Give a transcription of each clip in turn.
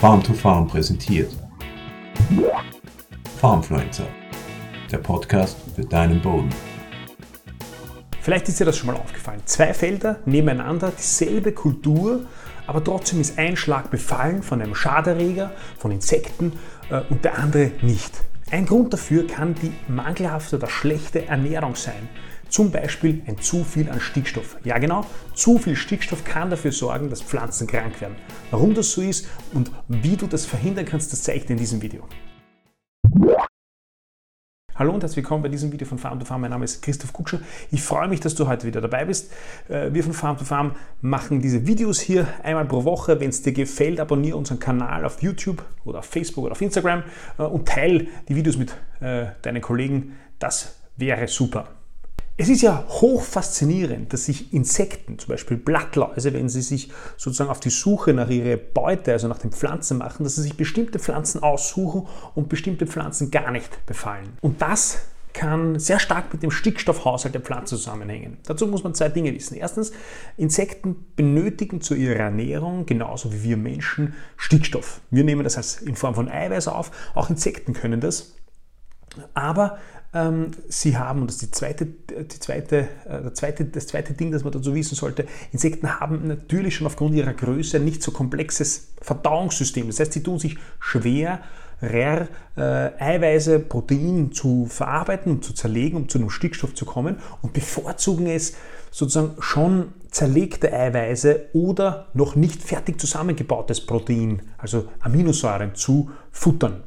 Farm to Farm präsentiert. Farmfluencer, der Podcast für deinen Boden. Vielleicht ist dir das schon mal aufgefallen. Zwei Felder nebeneinander, dieselbe Kultur, aber trotzdem ist ein Schlag befallen von einem Schaderreger, von Insekten äh, und der andere nicht. Ein Grund dafür kann die mangelhafte oder schlechte Ernährung sein. Zum Beispiel ein zu viel an Stickstoff. Ja genau, zu viel Stickstoff kann dafür sorgen, dass Pflanzen krank werden. Warum das so ist und wie du das verhindern kannst, das zeige ich dir in diesem Video. Hallo und herzlich willkommen bei diesem Video von Farm to Farm. Mein Name ist Christoph Kutscher. Ich freue mich, dass du heute wieder dabei bist. Äh, wir von Farm to Farm machen diese Videos hier einmal pro Woche. Wenn es dir gefällt, abonniere unseren Kanal auf YouTube oder auf Facebook oder auf Instagram äh, und teile die Videos mit äh, deinen Kollegen. Das wäre super. Es ist ja hoch faszinierend, dass sich Insekten, zum Beispiel Blattläuse, wenn sie sich sozusagen auf die Suche nach ihrer Beute, also nach den Pflanzen machen, dass sie sich bestimmte Pflanzen aussuchen und bestimmte Pflanzen gar nicht befallen. Und das kann sehr stark mit dem Stickstoffhaushalt der Pflanze zusammenhängen. Dazu muss man zwei Dinge wissen. Erstens, Insekten benötigen zu ihrer Ernährung, genauso wie wir Menschen, Stickstoff. Wir nehmen das als in Form von Eiweiß auf, auch Insekten können das. Aber ähm, sie haben, und das ist die zweite, die zweite, äh, zweite, das zweite Ding, das man dazu wissen sollte, Insekten haben natürlich schon aufgrund ihrer Größe nicht so komplexes Verdauungssystem. Das heißt, sie tun sich schwer, äh, Eiweiße, Protein zu verarbeiten und zu zerlegen, um zu einem Stickstoff zu kommen und bevorzugen es sozusagen schon zerlegte Eiweiße oder noch nicht fertig zusammengebautes Protein, also Aminosäuren, zu futtern.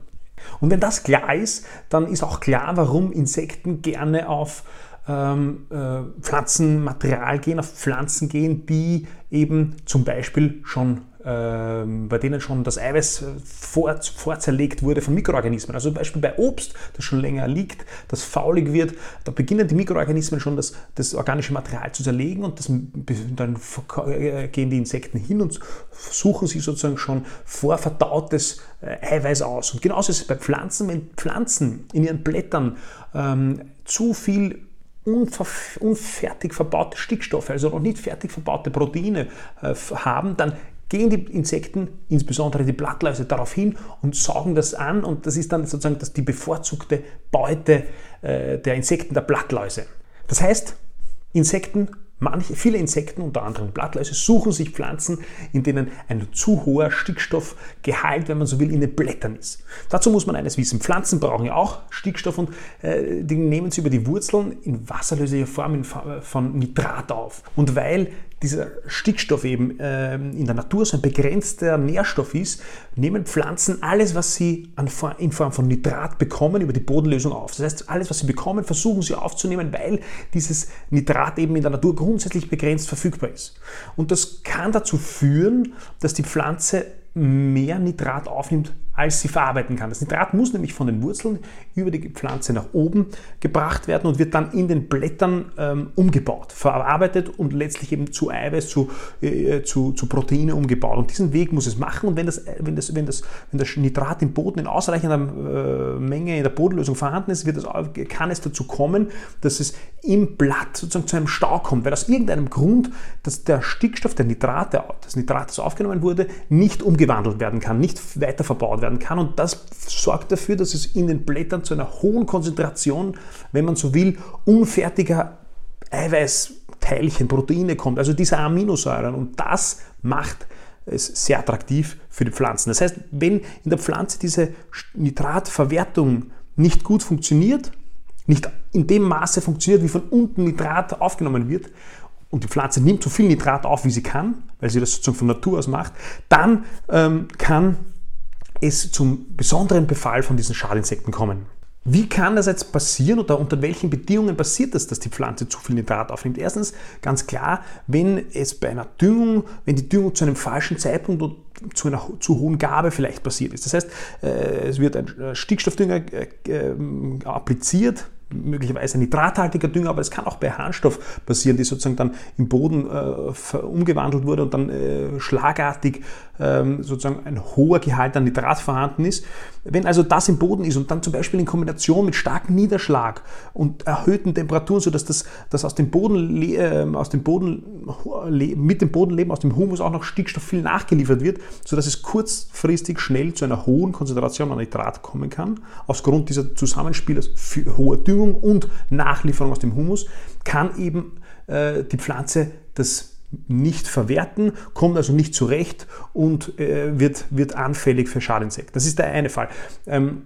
Und wenn das klar ist, dann ist auch klar, warum Insekten gerne auf ähm, äh, Pflanzenmaterial gehen, auf Pflanzen gehen, die eben zum Beispiel schon bei denen schon das Eiweiß äh, vor, vorzerlegt wurde von Mikroorganismen. Also zum Beispiel bei Obst, das schon länger liegt, das faulig wird, da beginnen die Mikroorganismen schon das, das organische Material zu zerlegen und das, dann äh, gehen die Insekten hin und suchen sich sozusagen schon vorverdautes äh, Eiweiß aus. Und genauso ist es bei Pflanzen, wenn Pflanzen in ihren Blättern ähm, zu viel unfertig verbaute Stickstoffe, also noch nicht fertig verbaute Proteine äh, haben, dann gehen die Insekten, insbesondere die Blattläuse, darauf hin und saugen das an und das ist dann sozusagen das die bevorzugte Beute äh, der Insekten, der Blattläuse. Das heißt, Insekten Manche, viele Insekten, unter anderem Blattläuse, suchen sich Pflanzen, in denen ein zu hoher Stickstoffgehalt, wenn man so will, in den Blättern ist. Dazu muss man eines wissen. Pflanzen brauchen ja auch Stickstoff und äh, die nehmen sie über die Wurzeln in wasserlöslicher Form in, von Nitrat auf. Und weil dieser Stickstoff eben äh, in der Natur so ein begrenzter Nährstoff ist, nehmen Pflanzen alles, was sie in Form von Nitrat bekommen, über die Bodenlösung auf. Das heißt, alles, was sie bekommen, versuchen sie aufzunehmen, weil dieses Nitrat eben in der Natur grundsätzlich begrenzt verfügbar ist. Und das kann dazu führen, dass die Pflanze mehr Nitrat aufnimmt, als sie verarbeiten kann. Das Nitrat muss nämlich von den Wurzeln über die Pflanze nach oben gebracht werden und wird dann in den Blättern ähm, umgebaut, verarbeitet und letztlich eben zu Eiweiß, zu, äh, zu, zu Proteine umgebaut. Und diesen Weg muss es machen. Und wenn das, wenn das, wenn das, wenn das Nitrat im Boden in ausreichender äh, Menge in der Bodenlösung vorhanden ist, wird das, kann es dazu kommen, dass es im Blatt sozusagen zu einem Stau kommt, weil aus irgendeinem Grund dass der Stickstoff, der Nitrate, das Nitrat, das aufgenommen wurde, nicht umgewandelt werden kann, nicht weiter verbaut werden kann. Und das sorgt dafür, dass es in den Blättern zu einer hohen Konzentration, wenn man so will, unfertiger Eiweißteilchen, Proteine kommt, also diese Aminosäuren. Und das macht es sehr attraktiv für die Pflanzen. Das heißt, wenn in der Pflanze diese Nitratverwertung nicht gut funktioniert, nicht in dem Maße funktioniert, wie von unten Nitrat aufgenommen wird, und die Pflanze nimmt so viel Nitrat auf, wie sie kann, weil sie das sozusagen von Natur aus macht, dann ähm, kann es zum besonderen Befall von diesen Schadinsekten kommen. Wie kann das jetzt passieren oder unter welchen Bedingungen passiert das, dass die Pflanze zu viel Nitrat aufnimmt? Erstens, ganz klar, wenn es bei einer Düngung, wenn die Düngung zu einem falschen Zeitpunkt und zu einer zu hohen Gabe vielleicht passiert ist. Das heißt, äh, es wird ein Stickstoffdünger äh, appliziert, möglicherweise nitrathaltiger Dünger, aber es kann auch bei Harnstoff passieren, die sozusagen dann im Boden äh, umgewandelt wurde und dann äh, schlagartig ähm, sozusagen ein hoher Gehalt an Nitrat vorhanden ist. Wenn also das im Boden ist und dann zum Beispiel in Kombination mit starkem Niederschlag und erhöhten Temperaturen, sodass das, das aus dem Boden, äh, aus dem Boden mit dem Bodenleben, aus dem Humus auch noch Stickstoff viel nachgeliefert wird, sodass es kurzfristig schnell zu einer hohen Konzentration an Nitrat kommen kann, aus Grund dieser Zusammenspiel hoher Düngung und Nachlieferung aus dem Humus, kann eben äh, die Pflanze das nicht verwerten, kommt also nicht zurecht und äh, wird, wird anfällig für Schadinsekten. Das ist der eine Fall. Ähm,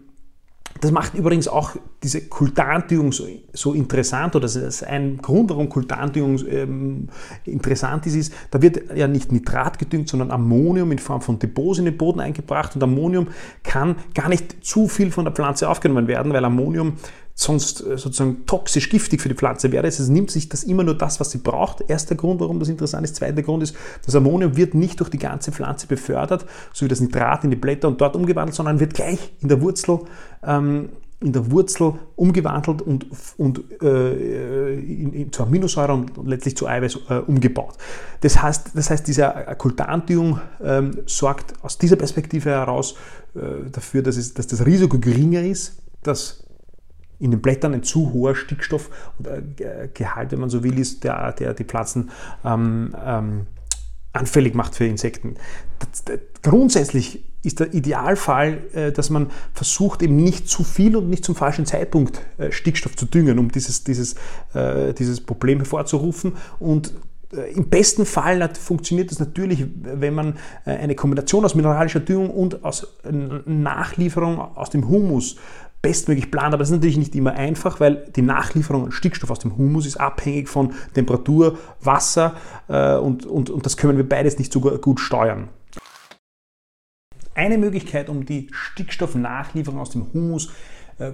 das macht übrigens auch diese Kultandüngung so, so interessant, oder das ist ein Grund, warum Kultandüngung ähm, interessant ist, ist, da wird ja nicht Nitrat gedüngt, sondern Ammonium in Form von Depots in den Boden eingebracht und Ammonium kann gar nicht zu viel von der Pflanze aufgenommen werden, weil Ammonium sonst äh, sozusagen toxisch giftig für die Pflanze wäre. Es nimmt sich das immer nur das, was sie braucht. Erster Grund, warum das interessant ist. Zweiter Grund ist, das Ammonium wird nicht durch die ganze Pflanze befördert, so wie das Nitrat in die Blätter und dort umgewandelt, sondern wird gleich in der Wurzel ähm, in der Wurzel umgewandelt und, und äh, in, in, zu Aminosäure und letztlich zu Eiweiß äh, umgebaut. Das heißt, das heißt diese Kultandüngung ähm, sorgt aus dieser Perspektive heraus äh, dafür, dass, es, dass das Risiko geringer ist, dass in den Blättern ein zu hoher Stickstoffgehalt, wenn man so will, ist, der, der die Pflanzen ähm, ähm, anfällig macht für Insekten. Das, das, grundsätzlich ist der Idealfall, äh, dass man versucht, eben nicht zu viel und nicht zum falschen Zeitpunkt äh, Stickstoff zu düngen, um dieses, dieses, äh, dieses Problem hervorzurufen. Und im besten Fall funktioniert das natürlich, wenn man eine Kombination aus mineralischer Düngung und aus Nachlieferung aus dem Humus bestmöglich plant, aber das ist natürlich nicht immer einfach, weil die Nachlieferung an Stickstoff aus dem Humus ist abhängig von Temperatur, Wasser äh, und, und, und das können wir beides nicht so gut steuern. Eine Möglichkeit, um die Stickstoffnachlieferung aus dem Humus äh,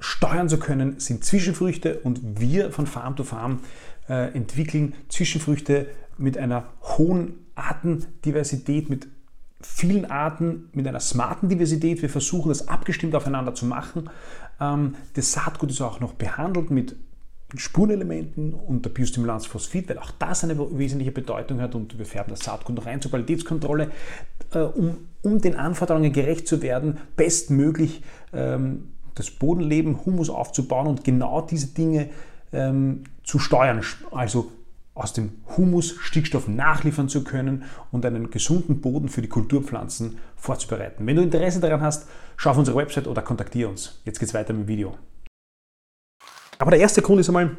steuern zu können, sind Zwischenfrüchte und wir von Farm to Farm äh, entwickeln Zwischenfrüchte mit einer hohen Artendiversität, mit vielen Arten mit einer smarten Diversität. Wir versuchen das abgestimmt aufeinander zu machen. Ähm, das Saatgut ist auch noch behandelt mit Spurenelementen und der Biostimulanz Phosphid, weil auch das eine wesentliche Bedeutung hat und wir färben das Saatgut noch ein zur Qualitätskontrolle, äh, um, um den Anforderungen gerecht zu werden, bestmöglich ähm, das Bodenleben, Humus aufzubauen und genau diese Dinge ähm, zu steuern, also aus dem Humus Stickstoff nachliefern zu können und einen gesunden Boden für die Kulturpflanzen vorzubereiten. Wenn du Interesse daran hast, schau auf unsere Website oder kontaktiere uns. Jetzt geht es weiter mit dem Video. Aber der erste Grund ist einmal,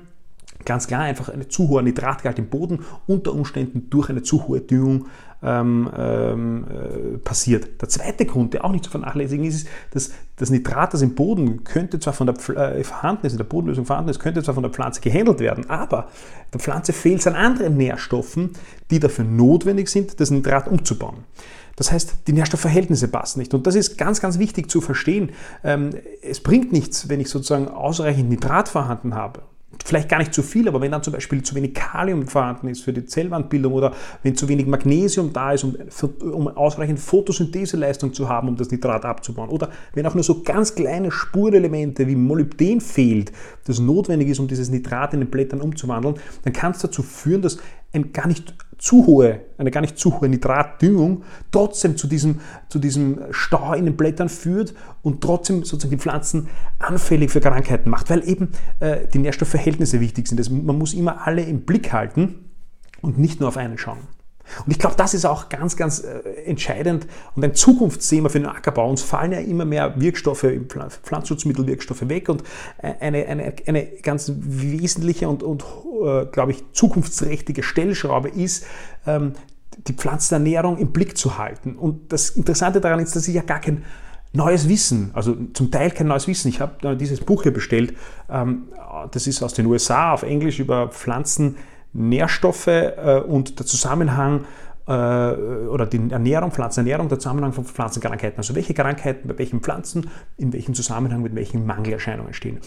Ganz klar einfach eine zu hohe Nitratgehalt im Boden unter Umständen durch eine zu hohe Düngung ähm, ähm, äh, passiert. Der zweite Grund, der auch nicht zu vernachlässigen ist, ist, dass das Nitrat, das im Boden könnte zwar von der äh, vorhanden ist, in der Bodenlösung vorhanden ist, könnte zwar von der Pflanze gehandelt werden, aber der Pflanze fehlt es an anderen Nährstoffen, die dafür notwendig sind, das Nitrat umzubauen. Das heißt, die Nährstoffverhältnisse passen nicht. Und das ist ganz, ganz wichtig zu verstehen. Ähm, es bringt nichts, wenn ich sozusagen ausreichend Nitrat vorhanden habe vielleicht gar nicht zu viel, aber wenn dann zum Beispiel zu wenig Kalium vorhanden ist für die Zellwandbildung oder wenn zu wenig Magnesium da ist, um, um ausreichend Photosyntheseleistung zu haben, um das Nitrat abzubauen, oder wenn auch nur so ganz kleine Spurelemente wie Molybden fehlt, das notwendig ist, um dieses Nitrat in den Blättern umzuwandeln, dann kann es dazu führen, dass ein gar nicht zu hohe, eine gar nicht zu hohe Nitratdüngung trotzdem zu diesem, zu diesem Stau in den Blättern führt und trotzdem sozusagen die Pflanzen anfällig für Krankheiten macht, weil eben äh, die Nährstoffverhältnisse wichtig sind. Also man muss immer alle im Blick halten und nicht nur auf einen schauen. Und ich glaube, das ist auch ganz, ganz äh, entscheidend und ein Zukunftsthema für den Ackerbau. Uns fallen ja immer mehr Wirkstoffe, Pflanzenschutzmittelwirkstoffe weg und äh, eine, eine, eine ganz wesentliche und, und äh, glaube ich, zukunftsträchtige Stellschraube ist, ähm, die Pflanzenernährung im Blick zu halten. Und das Interessante daran ist, dass ich ja gar kein neues Wissen, also zum Teil kein neues Wissen. Ich habe dieses Buch hier bestellt, ähm, das ist aus den USA auf Englisch über Pflanzen Nährstoffe äh, und der Zusammenhang äh, oder die Ernährung, Pflanzenernährung, der Zusammenhang von Pflanzenkrankheiten. Also welche Krankheiten bei welchen Pflanzen in welchem Zusammenhang mit welchen Mangelerscheinungen stehen.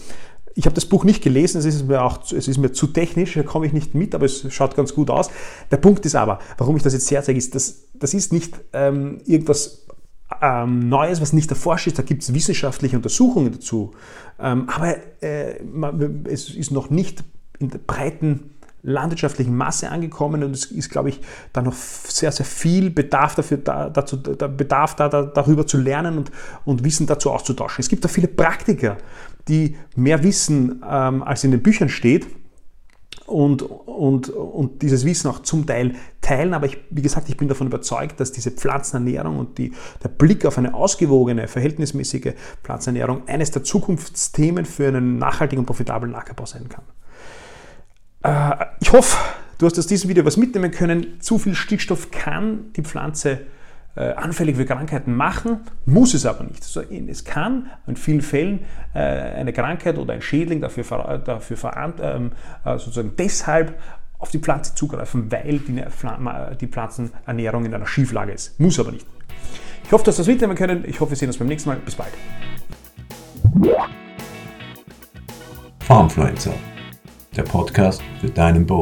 Ich habe das Buch nicht gelesen, es ist mir auch es ist mir zu technisch, da komme ich nicht mit, aber es schaut ganz gut aus. Der Punkt ist aber, warum ich das jetzt herzeigen, ist, dass das ist nicht ähm, irgendwas ähm, Neues, was nicht erforscht ist. Da gibt es wissenschaftliche Untersuchungen dazu. Ähm, aber äh, es ist noch nicht in der breiten landwirtschaftlichen Masse angekommen und es ist, glaube ich, da noch sehr, sehr viel Bedarf, dafür, da, dazu, da, Bedarf da, da, darüber zu lernen und, und Wissen dazu auszutauschen. Es gibt da viele Praktiker, die mehr wissen, ähm, als in den Büchern steht und, und, und dieses Wissen auch zum Teil teilen. Aber ich, wie gesagt, ich bin davon überzeugt, dass diese Pflanzenernährung und die, der Blick auf eine ausgewogene, verhältnismäßige Pflanzenernährung eines der Zukunftsthemen für einen nachhaltigen und profitablen Ackerbau sein kann. Äh, ich hoffe, du hast aus diesem Video was mitnehmen können. Zu viel Stickstoff kann die Pflanze äh, anfällig für Krankheiten machen, muss es aber nicht. es kann in vielen Fällen äh, eine Krankheit oder ein Schädling dafür, dafür ähm, sozusagen deshalb auf die Pflanze zugreifen, weil die Pflanzenernährung in einer Schieflage ist. Muss aber nicht. Ich hoffe, du hast das mitnehmen können. Ich hoffe, wir sehen uns beim nächsten Mal. Bis bald. Farmfluencer der Podcast für deinen Boden.